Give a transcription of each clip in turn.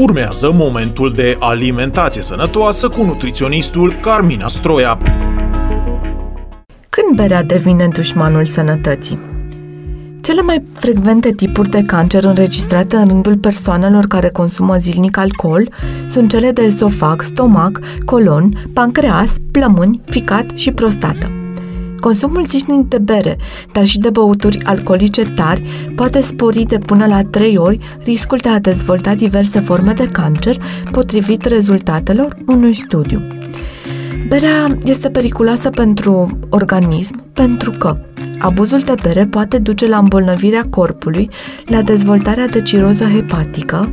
Urmează momentul de alimentație sănătoasă cu nutriționistul Carmina Stroia. Când berea devine dușmanul sănătății? Cele mai frecvente tipuri de cancer înregistrate în rândul persoanelor care consumă zilnic alcool sunt cele de esofag, stomac, colon, pancreas, plămâni, ficat și prostată. Consumul zilnic de bere, dar și de băuturi alcoolice tari, poate spori de până la 3 ori riscul de a dezvolta diverse forme de cancer, potrivit rezultatelor unui studiu. Berea este periculoasă pentru organism pentru că abuzul de bere poate duce la îmbolnăvirea corpului, la dezvoltarea de ciroză hepatică.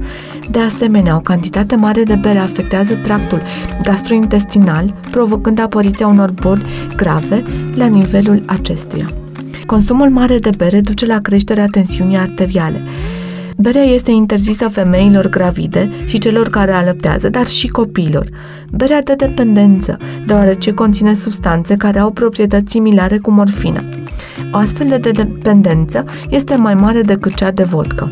De asemenea, o cantitate mare de bere afectează tractul gastrointestinal, provocând apariția unor boli grave la nivelul acestuia. Consumul mare de bere duce la creșterea tensiunii arteriale, Berea este interzisă femeilor gravide și celor care alăptează, dar și copiilor. Berea de dependență, deoarece conține substanțe care au proprietăți similare cu morfina. O astfel de dependență este mai mare decât cea de vodka.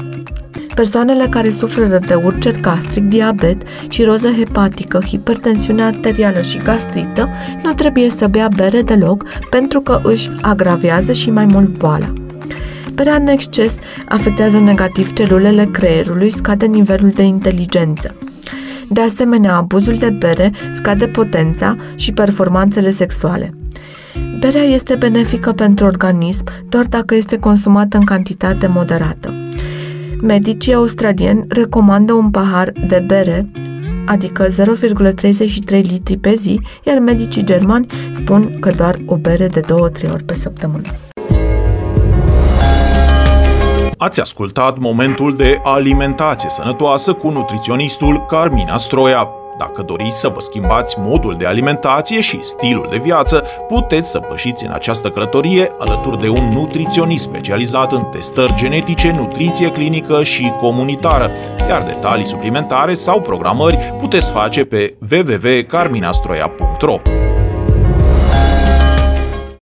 Persoanele care suferă de urcer gastric, diabet, ciroză hepatică, hipertensiune arterială și gastrită nu trebuie să bea bere deloc pentru că își agravează și mai mult boala. Berea în exces afectează negativ celulele creierului, scade nivelul de inteligență. De asemenea, abuzul de bere scade potența și performanțele sexuale. Berea este benefică pentru organism doar dacă este consumată în cantitate moderată. Medicii australieni recomandă un pahar de bere, adică 0,33 litri pe zi, iar medicii germani spun că doar o bere de 2-3 ori pe săptămână. Ați ascultat momentul de alimentație sănătoasă cu nutriționistul Carmina Stroia. Dacă doriți să vă schimbați modul de alimentație și stilul de viață, puteți să pășiți în această călătorie alături de un nutriționist specializat în testări genetice, nutriție clinică și comunitară, iar detalii suplimentare sau programări puteți face pe www.carminastroia.ro.